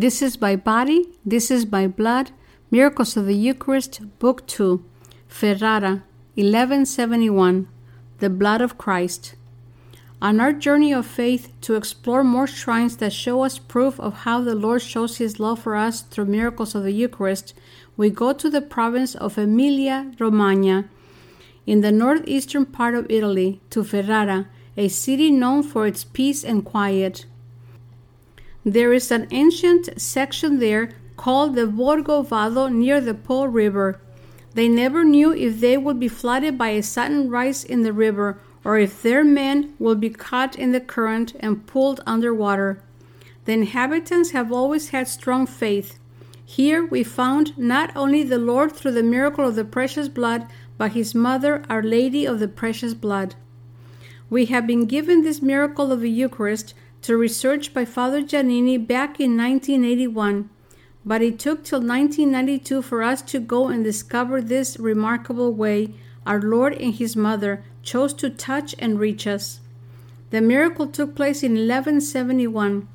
This is by body, this is by blood. Miracles of the Eucharist, Book 2. Ferrara, 1171. The Blood of Christ. On our journey of faith to explore more shrines that show us proof of how the Lord shows his love for us through miracles of the Eucharist, we go to the province of Emilia Romagna, in the northeastern part of Italy, to Ferrara, a city known for its peace and quiet. There is an ancient section there called the Borgo Vado near the Po River. They never knew if they would be flooded by a sudden rise in the river or if their men would be caught in the current and pulled underwater. The inhabitants have always had strong faith. Here we found not only the Lord through the miracle of the precious blood, but his mother, Our Lady of the Precious Blood. We have been given this miracle of the Eucharist to research by Father Giannini back in 1981, but it took till 1992 for us to go and discover this remarkable way our Lord and His Mother chose to touch and reach us. The miracle took place in 1171.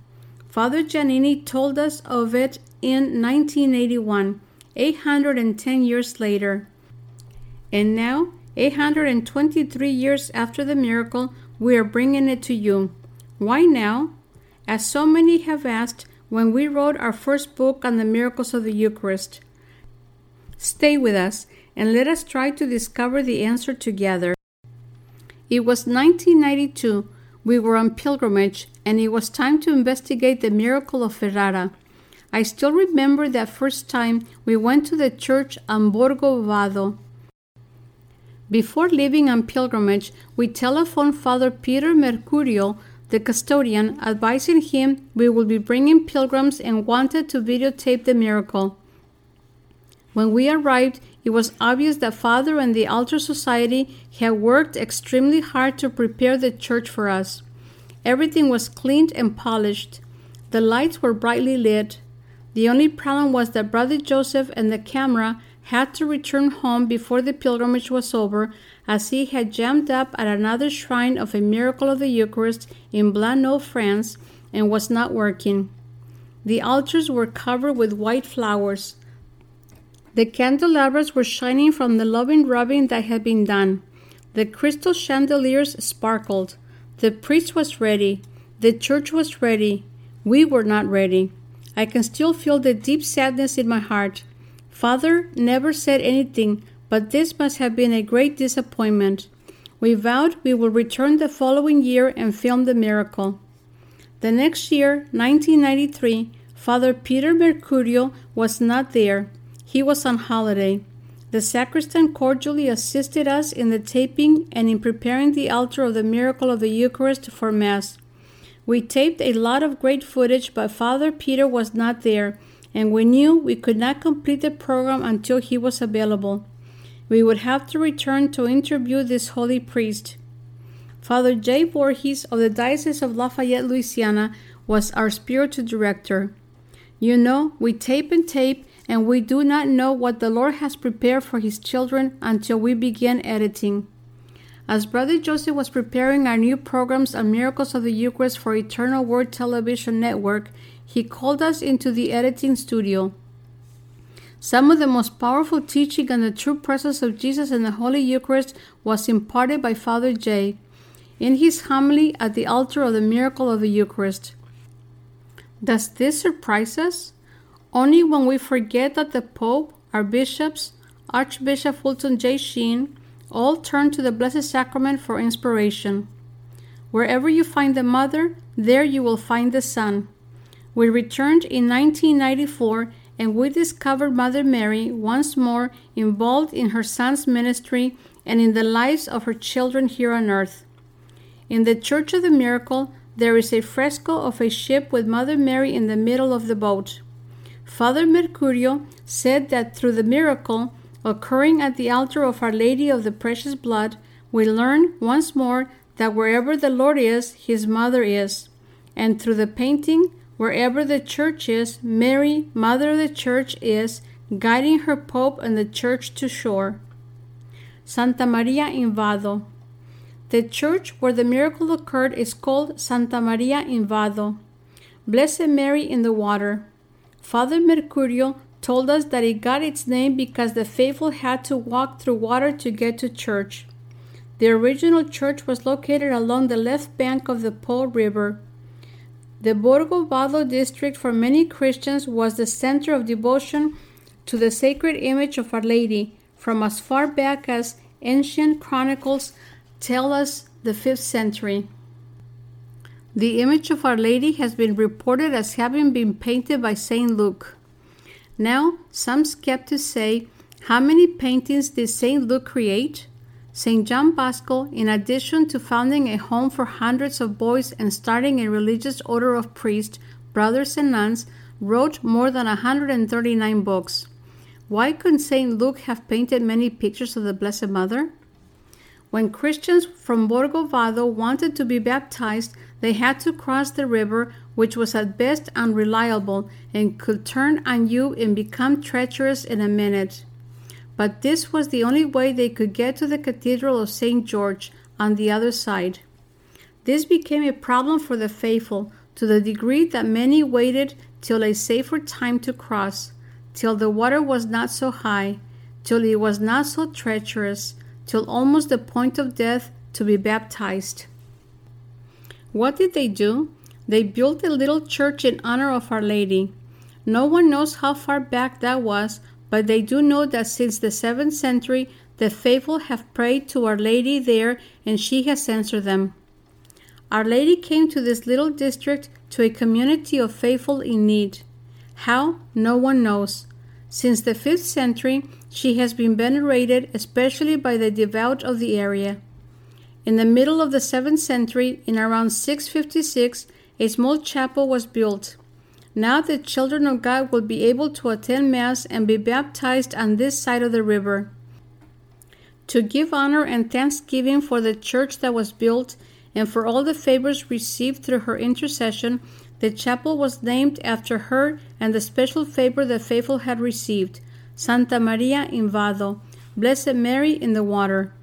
Father Giannini told us of it in 1981, 810 years later. And now, 823 years after the miracle, we are bringing it to you. Why now? As so many have asked when we wrote our first book on the miracles of the Eucharist. Stay with us and let us try to discover the answer together. It was 1992. We were on pilgrimage, and it was time to investigate the miracle of Ferrara. I still remember that first time we went to the church on Borgo Vado. Before leaving on pilgrimage, we telephoned Father Peter Mercurio, the custodian, advising him we would be bringing pilgrims and wanted to videotape the miracle. When we arrived, it was obvious that Father and the Altar Society had worked extremely hard to prepare the church for us. Everything was cleaned and polished. The lights were brightly lit. The only problem was that Brother Joseph and the camera had to return home before the pilgrimage was over, as he had jammed up at another shrine of a miracle of the Eucharist in Blanot, France, and was not working. The altars were covered with white flowers. The candelabras were shining from the loving rubbing that had been done. The crystal chandeliers sparkled. The priest was ready. The church was ready. We were not ready. I can still feel the deep sadness in my heart. Father never said anything, but this must have been a great disappointment. We vowed we would return the following year and film the miracle. The next year, 1993, Father Peter Mercurio was not there. He was on holiday. The sacristan cordially assisted us in the taping and in preparing the altar of the miracle of the Eucharist for Mass. We taped a lot of great footage, but Father Peter was not there, and we knew we could not complete the program until he was available. We would have to return to interview this holy priest. Father J. Voorhees of the Diocese of Lafayette, Louisiana, was our spiritual director. You know, we tape and tape and we do not know what the Lord has prepared for His children until we begin editing. As Brother Joseph was preparing our new programs on Miracles of the Eucharist for Eternal Word Television Network, he called us into the editing studio. Some of the most powerful teaching on the true presence of Jesus in the Holy Eucharist was imparted by Father J. in his homily at the altar of the miracle of the Eucharist. Does this surprise us? Only when we forget that the Pope, our bishops, Archbishop Fulton J. Sheen, all turn to the Blessed Sacrament for inspiration. Wherever you find the Mother, there you will find the Son. We returned in 1994 and we discover Mother Mary once more involved in her Son's ministry and in the lives of her children here on earth. In the Church of the Miracle, there is a fresco of a ship with Mother Mary in the middle of the boat. Father Mercurio said that through the miracle occurring at the altar of Our Lady of the Precious Blood, we learn once more that wherever the Lord is, His Mother is. And through the painting, wherever the Church is, Mary, Mother of the Church, is, guiding her Pope and the Church to shore. Santa Maria in Vado. The church where the miracle occurred is called Santa Maria in Vado. Blessed Mary in the water. Father Mercurio told us that it got its name because the faithful had to walk through water to get to church. The original church was located along the left bank of the Po River. The Borgo district for many Christians was the center of devotion to the sacred image of Our Lady from as far back as ancient chronicles tell us the 5th century. The image of Our Lady has been reported as having been painted by St. Luke. Now, some skeptics say, how many paintings did St. Luke create? St. John Bosco, in addition to founding a home for hundreds of boys and starting a religious order of priests, brothers, and nuns, wrote more than 139 books. Why couldn't St. Luke have painted many pictures of the Blessed Mother? When Christians from Borgo Vado wanted to be baptized, they had to cross the river, which was at best unreliable and could turn on you and become treacherous in a minute but this was the only way they could get to the Cathedral of St. George on the other side. This became a problem for the faithful to the degree that many waited till a safer time to cross, till the water was not so high, till it was not so treacherous, till almost the point of death to be baptized. What did they do? They built a little church in honor of Our Lady. No one knows how far back that was, but they do know that since the 7th century, the faithful have prayed to Our Lady there and she has answered them. Our Lady came to this little district to a community of faithful in need. How? No one knows. Since the 5th century, she has been venerated especially by the devout of the area. In the middle of the 7th century, in around 656, a small chapel was built. Now the children of God will be able to attend Mass and be baptized on this side of the river. To give honor and thanksgiving for the church that was built and for all the favors received through her intercession, the chapel was named after her and the special favor the faithful had received Santa Maria in Vado, Blessed Mary in the water.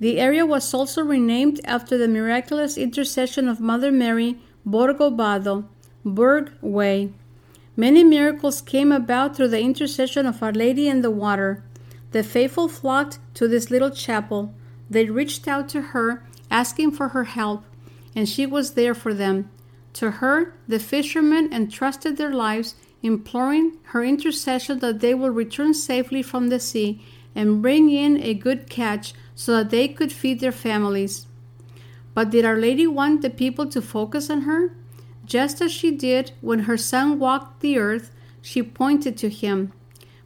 The area was also renamed after the miraculous intercession of Mother Mary, Borgo Vado, Burg Way. Many miracles came about through the intercession of Our Lady in the water. The faithful flocked to this little chapel. They reached out to her, asking for her help, and she was there for them. To her, the fishermen entrusted their lives, imploring her intercession that they will return safely from the sea and bring in a good catch so that they could feed their families. But did Our Lady want the people to focus on her? Just as she did when her son walked the earth, she pointed to him.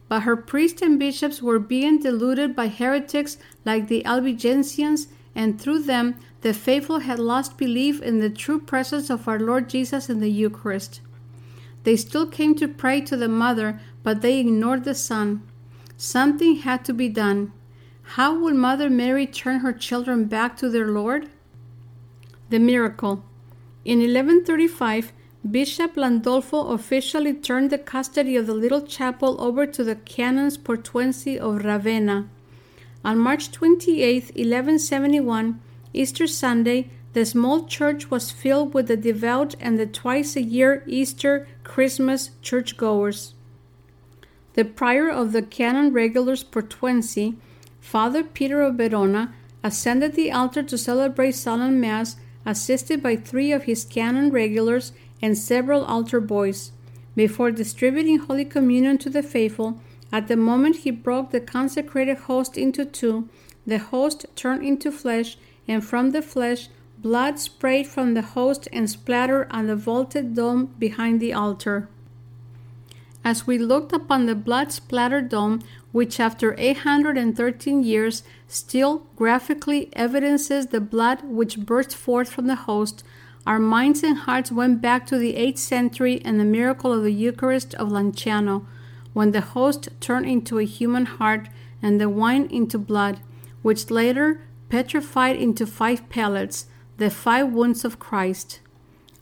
But her priests and bishops were being deluded by heretics like the Albigensians, and through them the faithful had lost belief in the true presence of our Lord Jesus in the Eucharist. They still came to pray to the Mother, but they ignored the Son. Something had to be done. How would Mother Mary turn her children back to their Lord? The miracle. In 1135, Bishop Landolfo officially turned the custody of the little chapel over to the canons Portuensi of Ravenna. On March 28, 1171, Easter Sunday, the small church was filled with the devout and the twice a year Easter Christmas churchgoers. The prior of the Canon Regulars Portuensi, Father Peter of Verona, ascended the altar to celebrate solemn Mass assisted by three of his canon regulars and several altar boys. Before distributing Holy Communion to the faithful, at the moment he broke the consecrated host into two, the host turned into flesh, and from the flesh, blood sprayed from the host and splattered on the vaulted dome behind the altar. As we looked upon the blood splattered dome, which after 813 years still graphically evidences the blood which burst forth from the host, our minds and hearts went back to the 8th century and the miracle of the Eucharist of Lanciano, when the host turned into a human heart and the wine into blood, which later petrified into five pellets, the five wounds of Christ.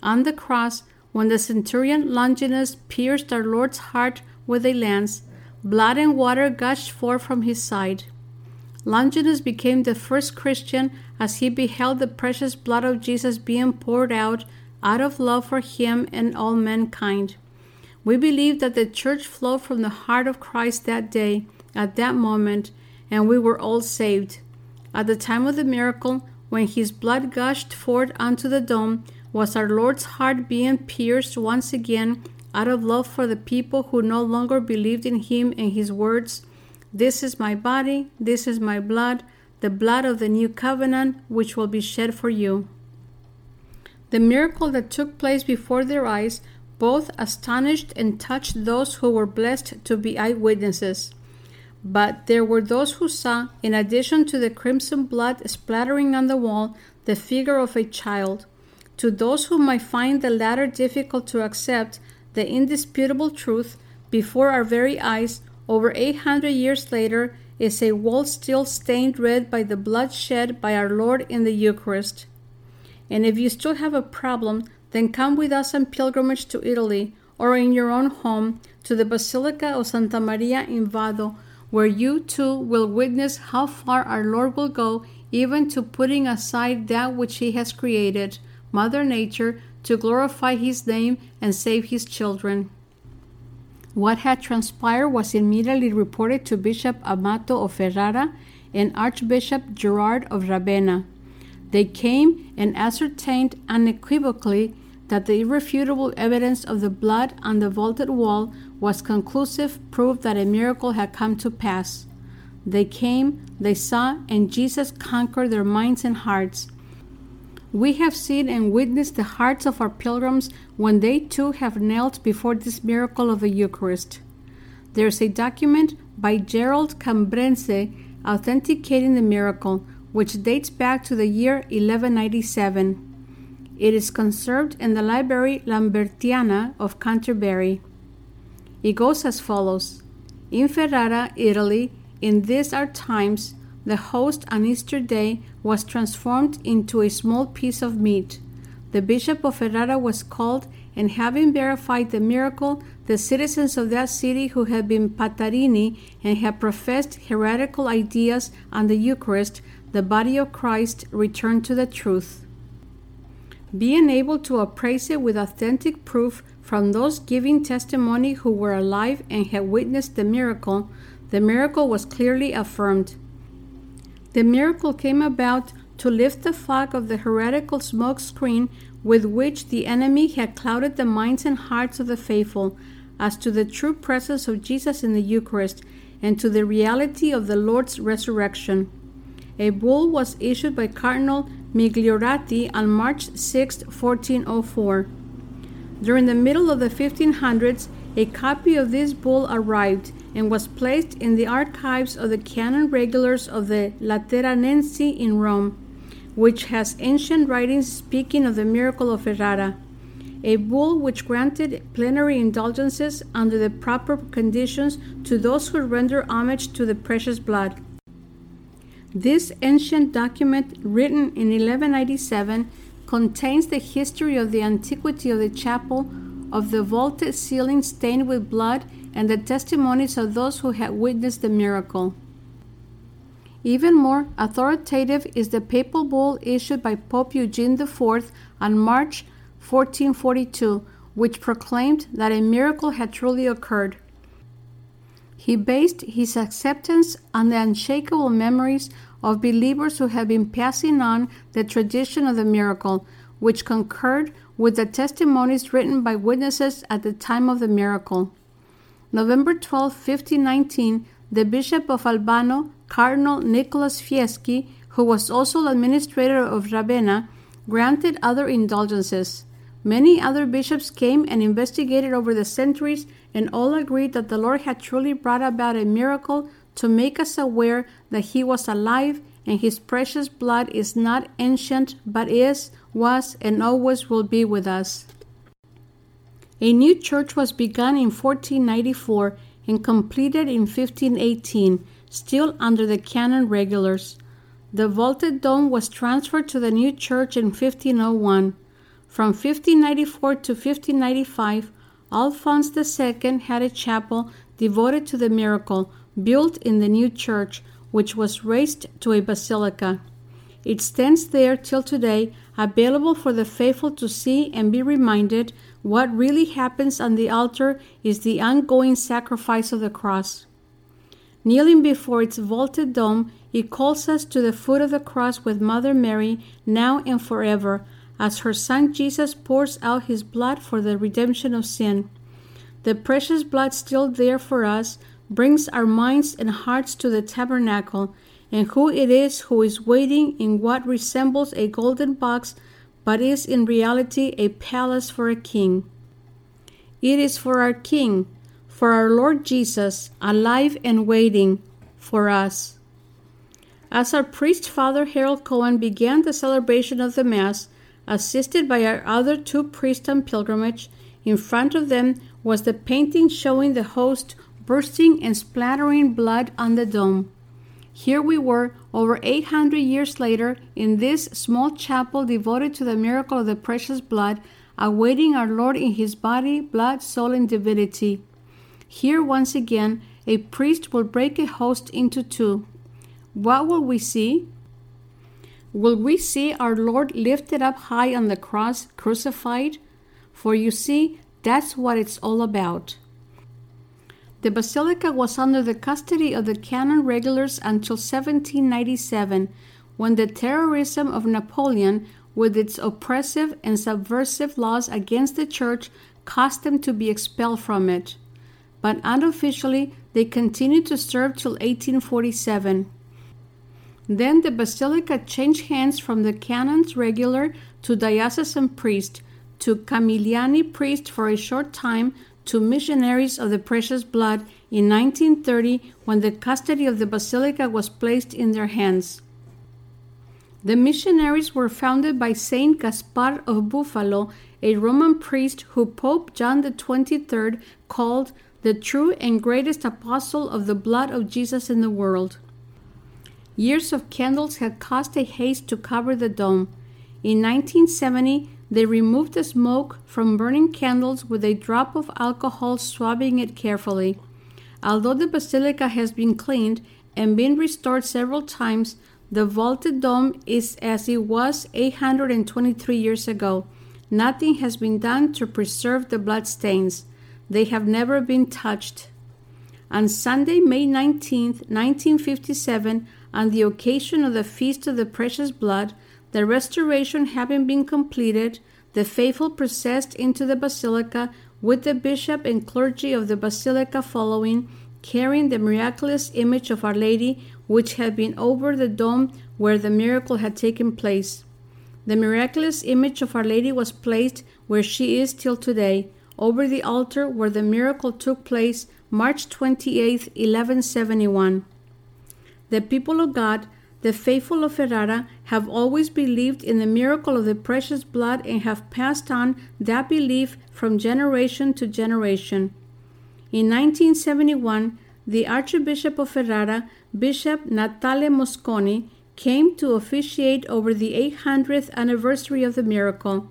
On the cross, when the centurion Longinus pierced our Lord's heart with a lance, blood and water gushed forth from his side. Longinus became the first Christian as he beheld the precious blood of Jesus being poured out out of love for him and all mankind. We believe that the church flowed from the heart of Christ that day, at that moment, and we were all saved. At the time of the miracle, when his blood gushed forth onto the dome, was our Lord's heart being pierced once again out of love for the people who no longer believed in him and his words? This is my body, this is my blood, the blood of the new covenant, which will be shed for you. The miracle that took place before their eyes both astonished and touched those who were blessed to be eyewitnesses. But there were those who saw, in addition to the crimson blood splattering on the wall, the figure of a child. To those who might find the latter difficult to accept, the indisputable truth, before our very eyes, over 800 years later, is a wall still stained red by the blood shed by our Lord in the Eucharist. And if you still have a problem, then come with us on pilgrimage to Italy or in your own home to the Basilica of Santa Maria in Vado, where you too will witness how far our Lord will go, even to putting aside that which He has created, Mother Nature, to glorify His name and save His children. What had transpired was immediately reported to Bishop Amato of Ferrara and Archbishop Gerard of Ravenna. They came and ascertained unequivocally that the irrefutable evidence of the blood on the vaulted wall was conclusive proof that a miracle had come to pass. They came, they saw, and Jesus conquered their minds and hearts. We have seen and witnessed the hearts of our pilgrims when they too have knelt before this miracle of the Eucharist. There is a document by Gerald Cambrense authenticating the miracle, which dates back to the year 1197. It is conserved in the Library Lambertiana of Canterbury. It goes as follows In Ferrara, Italy, in these our times, the host on Easter Day was transformed into a small piece of meat. The Bishop of Ferrara was called, and having verified the miracle, the citizens of that city who had been Patarini and had professed heretical ideas on the Eucharist, the body of Christ, returned to the truth. Being able to appraise it with authentic proof from those giving testimony who were alive and had witnessed the miracle, the miracle was clearly affirmed. The miracle came about to lift the fog of the heretical smoke screen with which the enemy had clouded the minds and hearts of the faithful as to the true presence of Jesus in the Eucharist and to the reality of the Lord's resurrection. A bull was issued by Cardinal Migliorati on March 6, 1404. During the middle of the 1500s, a copy of this bull arrived and was placed in the archives of the canon regulars of the Lateranensi in Rome, which has ancient writings speaking of the miracle of Ferrara, a bull which granted plenary indulgences under the proper conditions to those who render homage to the precious blood. This ancient document, written in 1197, contains the history of the antiquity of the chapel, of the vaulted ceiling stained with blood, and the testimonies of those who had witnessed the miracle. Even more authoritative is the papal bull issued by Pope Eugene IV on March 1442, which proclaimed that a miracle had truly occurred. He based his acceptance on the unshakable memories of believers who had been passing on the tradition of the miracle, which concurred with the testimonies written by witnesses at the time of the miracle. November 12, 1519, the Bishop of Albano, Cardinal Nicholas Fieschi, who was also administrator of Ravenna, granted other indulgences. Many other bishops came and investigated over the centuries, and all agreed that the Lord had truly brought about a miracle to make us aware that He was alive and His precious blood is not ancient, but is, was, and always will be with us. A new church was begun in 1494 and completed in 1518, still under the canon regulars. The vaulted dome was transferred to the new church in 1501. From 1594 to 1595, Alphonse II had a chapel devoted to the miracle, built in the new church, which was raised to a basilica. It stands there till today, available for the faithful to see and be reminded what really happens on the altar is the ongoing sacrifice of the cross. Kneeling before its vaulted dome, it calls us to the foot of the cross with Mother Mary now and forever, as her Son Jesus pours out his blood for the redemption of sin. The precious blood still there for us brings our minds and hearts to the tabernacle, and who it is who is waiting in what resembles a golden box but is in reality a palace for a king. It is for our King, for our Lord Jesus, alive and waiting for us. As our priest Father Harold Cohen began the celebration of the Mass, assisted by our other two priests on pilgrimage, in front of them was the painting showing the host bursting and splattering blood on the dome. Here we were, over 800 years later, in this small chapel devoted to the miracle of the precious blood, awaiting our Lord in his body, blood, soul, and divinity. Here, once again, a priest will break a host into two. What will we see? Will we see our Lord lifted up high on the cross, crucified? For you see, that's what it's all about. The basilica was under the custody of the canon regulars until 1797, when the terrorism of Napoleon, with its oppressive and subversive laws against the church, caused them to be expelled from it. But unofficially, they continued to serve till 1847. Then the basilica changed hands from the canons regular to diocesan priest, to Camilliani priest for a short time, to missionaries of the precious blood in 1930 when the custody of the basilica was placed in their hands. The missionaries were founded by Saint Gaspar of Buffalo, a Roman priest who Pope John XXIII called the true and greatest apostle of the blood of Jesus in the world. Years of candles had caused a haze to cover the dome. In 1970, they removed the smoke from burning candles with a drop of alcohol, swabbing it carefully. Although the basilica has been cleaned and been restored several times, the vaulted dome is as it was 823 years ago. Nothing has been done to preserve the blood stains. They have never been touched. On Sunday, May 19, 1957, on the occasion of the Feast of the Precious Blood, the restoration having been completed, the faithful processed into the basilica with the bishop and clergy of the basilica following, carrying the miraculous image of Our Lady, which had been over the dome where the miracle had taken place. The miraculous image of Our Lady was placed where she is till today, over the altar where the miracle took place March 28, 1171. The people of God the faithful of Ferrara have always believed in the miracle of the precious blood and have passed on that belief from generation to generation. In 1971, the Archbishop of Ferrara, Bishop Natale Mosconi, came to officiate over the 800th anniversary of the miracle.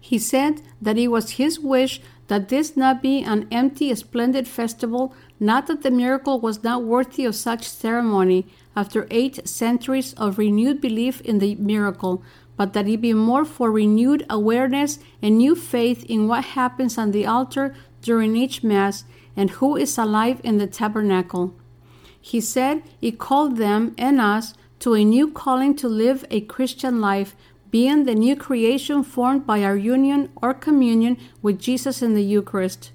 He said that it was his wish that this not be an empty, splendid festival, not that the miracle was not worthy of such ceremony after eight centuries of renewed belief in the miracle, but that it be more for renewed awareness and new faith in what happens on the altar during each Mass and who is alive in the tabernacle. He said he called them and us to a new calling to live a Christian life being the new creation formed by our union or communion with Jesus in the Eucharist.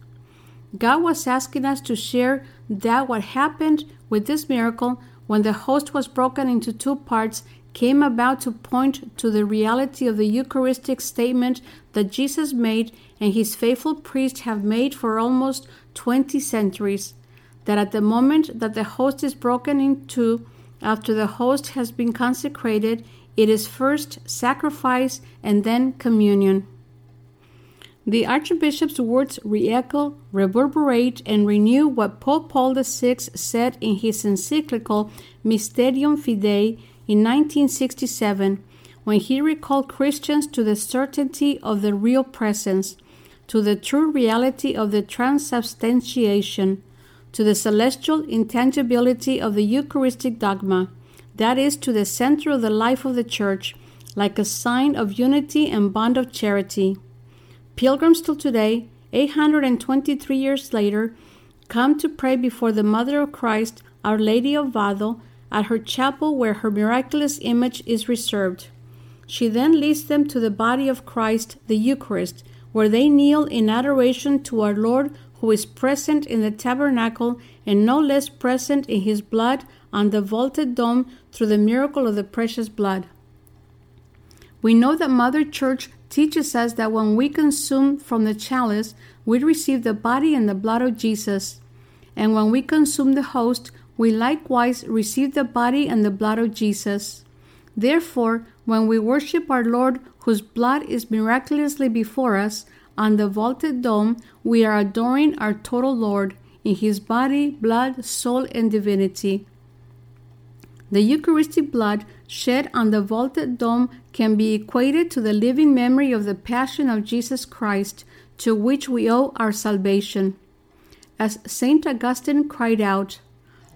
God was asking us to share that what happened with this miracle when the host was broken into two parts came about to point to the reality of the Eucharistic statement that Jesus made and his faithful priests have made for almost 20 centuries. That at the moment that the host is broken in two, after the host has been consecrated, it is first sacrifice and then communion. The Archbishop's words re echo, reverberate, and renew what Pope Paul VI said in his encyclical Mysterium Fidei in 1967 when he recalled Christians to the certainty of the real presence, to the true reality of the transubstantiation, to the celestial intangibility of the Eucharistic dogma that is to the center of the life of the Church, like a sign of unity and bond of charity. Pilgrims till today, 823 years later, come to pray before the Mother of Christ, Our Lady of Vado, at her chapel where her miraculous image is reserved. She then leads them to the body of Christ, the Eucharist, where they kneel in adoration to our Lord who is present in the tabernacle and no less present in his blood on the vaulted dome through the miracle of the precious blood. We know that Mother Church teaches us that when we consume from the chalice, we receive the body and the blood of Jesus. And when we consume the host, we likewise receive the body and the blood of Jesus. Therefore, when we worship our Lord, whose blood is miraculously before us, on the vaulted dome, we are adoring our total Lord in his body, blood, soul, and divinity. The Eucharistic blood shed on the vaulted dome can be equated to the living memory of the Passion of Jesus Christ, to which we owe our salvation. As St. Augustine cried out,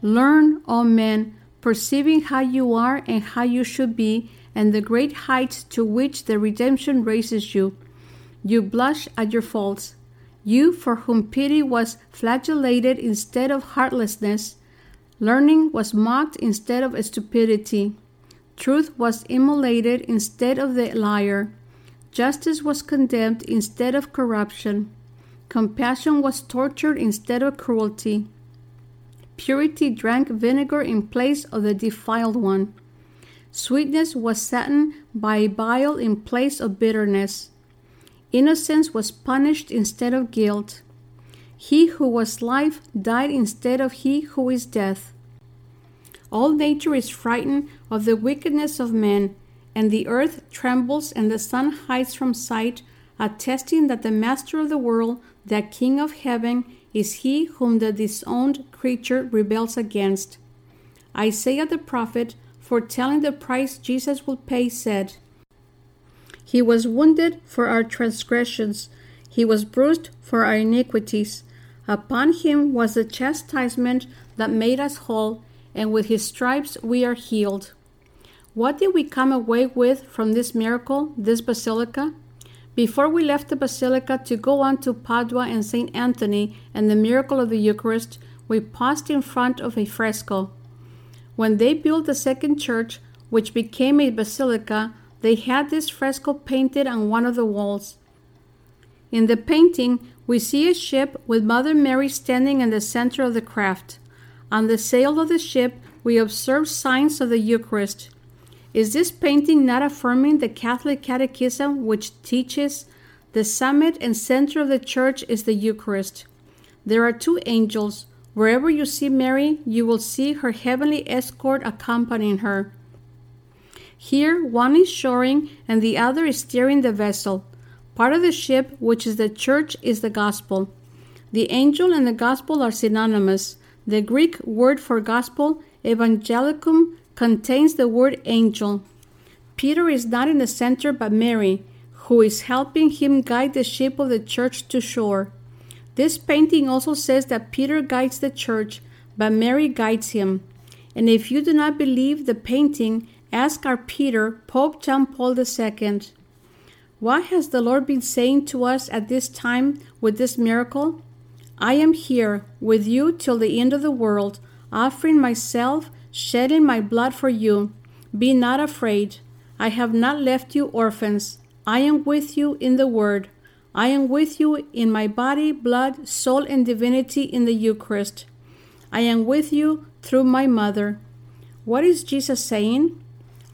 Learn, O men, perceiving how you are and how you should be, and the great heights to which the redemption raises you you blush at your faults. You, for whom pity was flagellated instead of heartlessness, learning was mocked instead of stupidity, truth was immolated instead of the liar, justice was condemned instead of corruption, compassion was tortured instead of cruelty, purity drank vinegar in place of the defiled one. Sweetness was satin by bile in place of bitterness. Innocence was punished instead of guilt. He who was life died instead of he who is death. All nature is frightened of the wickedness of men, and the earth trembles and the sun hides from sight, attesting that the master of the world, the king of heaven, is he whom the disowned creature rebels against. Isaiah the prophet, foretelling the price Jesus will pay, said, he was wounded for our transgressions, he was bruised for our iniquities. Upon him was the chastisement that made us whole, and with his stripes we are healed. What did we come away with from this miracle, this basilica? Before we left the basilica to go on to Padua and St. Anthony and the miracle of the Eucharist, we paused in front of a fresco. When they built the second church, which became a basilica, they had this fresco painted on one of the walls. In the painting, we see a ship with Mother Mary standing in the center of the craft. On the sail of the ship, we observe signs of the Eucharist. Is this painting not affirming the Catholic Catechism, which teaches the summit and center of the church is the Eucharist? There are two angels. Wherever you see Mary, you will see her heavenly escort accompanying her. Here, one is shoring and the other is steering the vessel. Part of the ship, which is the church, is the gospel. The angel and the gospel are synonymous. The Greek word for gospel, evangelicum, contains the word angel. Peter is not in the center but Mary, who is helping him guide the ship of the church to shore. This painting also says that Peter guides the church, but Mary guides him. And if you do not believe the painting, Ask our Peter, Pope John Paul II, What has the Lord been saying to us at this time with this miracle? I am here with you till the end of the world, offering myself, shedding my blood for you. Be not afraid. I have not left you orphans. I am with you in the Word. I am with you in my body, blood, soul, and divinity in the Eucharist. I am with you through my mother. What is Jesus saying?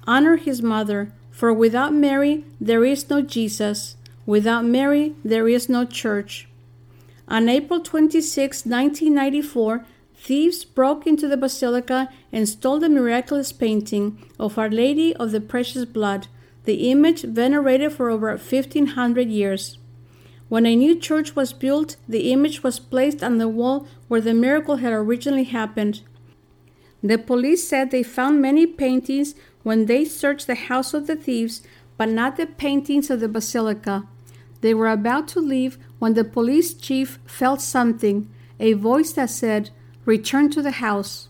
Honor his mother, for without Mary there is no Jesus. Without Mary there is no church. On April 26, 1994, thieves broke into the basilica and stole the miraculous painting of Our Lady of the Precious Blood, the image venerated for over 1500 years. When a new church was built, the image was placed on the wall where the miracle had originally happened. The police said they found many paintings when they searched the house of the thieves, but not the paintings of the basilica. They were about to leave when the police chief felt something, a voice that said, Return to the house.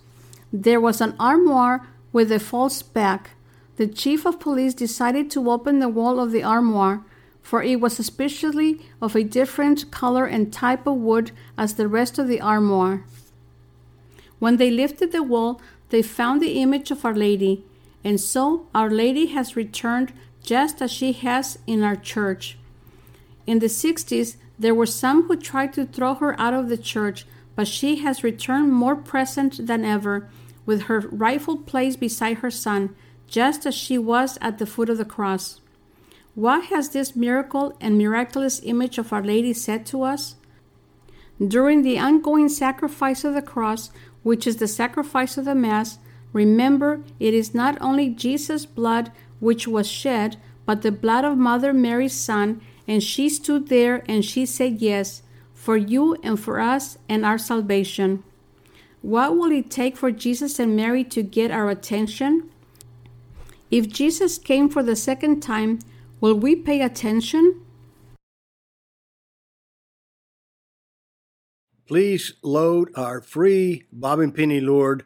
There was an armoire with a false back. The chief of police decided to open the wall of the armoire, for it was especially of a different color and type of wood as the rest of the armoire. When they lifted the wall, they found the image of Our Lady, and so Our Lady has returned just as she has in our church. In the 60s, there were some who tried to throw her out of the church, but she has returned more present than ever, with her rightful place beside her son, just as she was at the foot of the cross. What has this miracle and miraculous image of Our Lady said to us? During the ongoing sacrifice of the cross, which is the sacrifice of the Mass, remember it is not only Jesus' blood which was shed, but the blood of Mother Mary's Son, and she stood there and she said yes, for you and for us and our salvation. What will it take for Jesus and Mary to get our attention? If Jesus came for the second time, Will we pay attention? Please load our free Bob and Penny Lord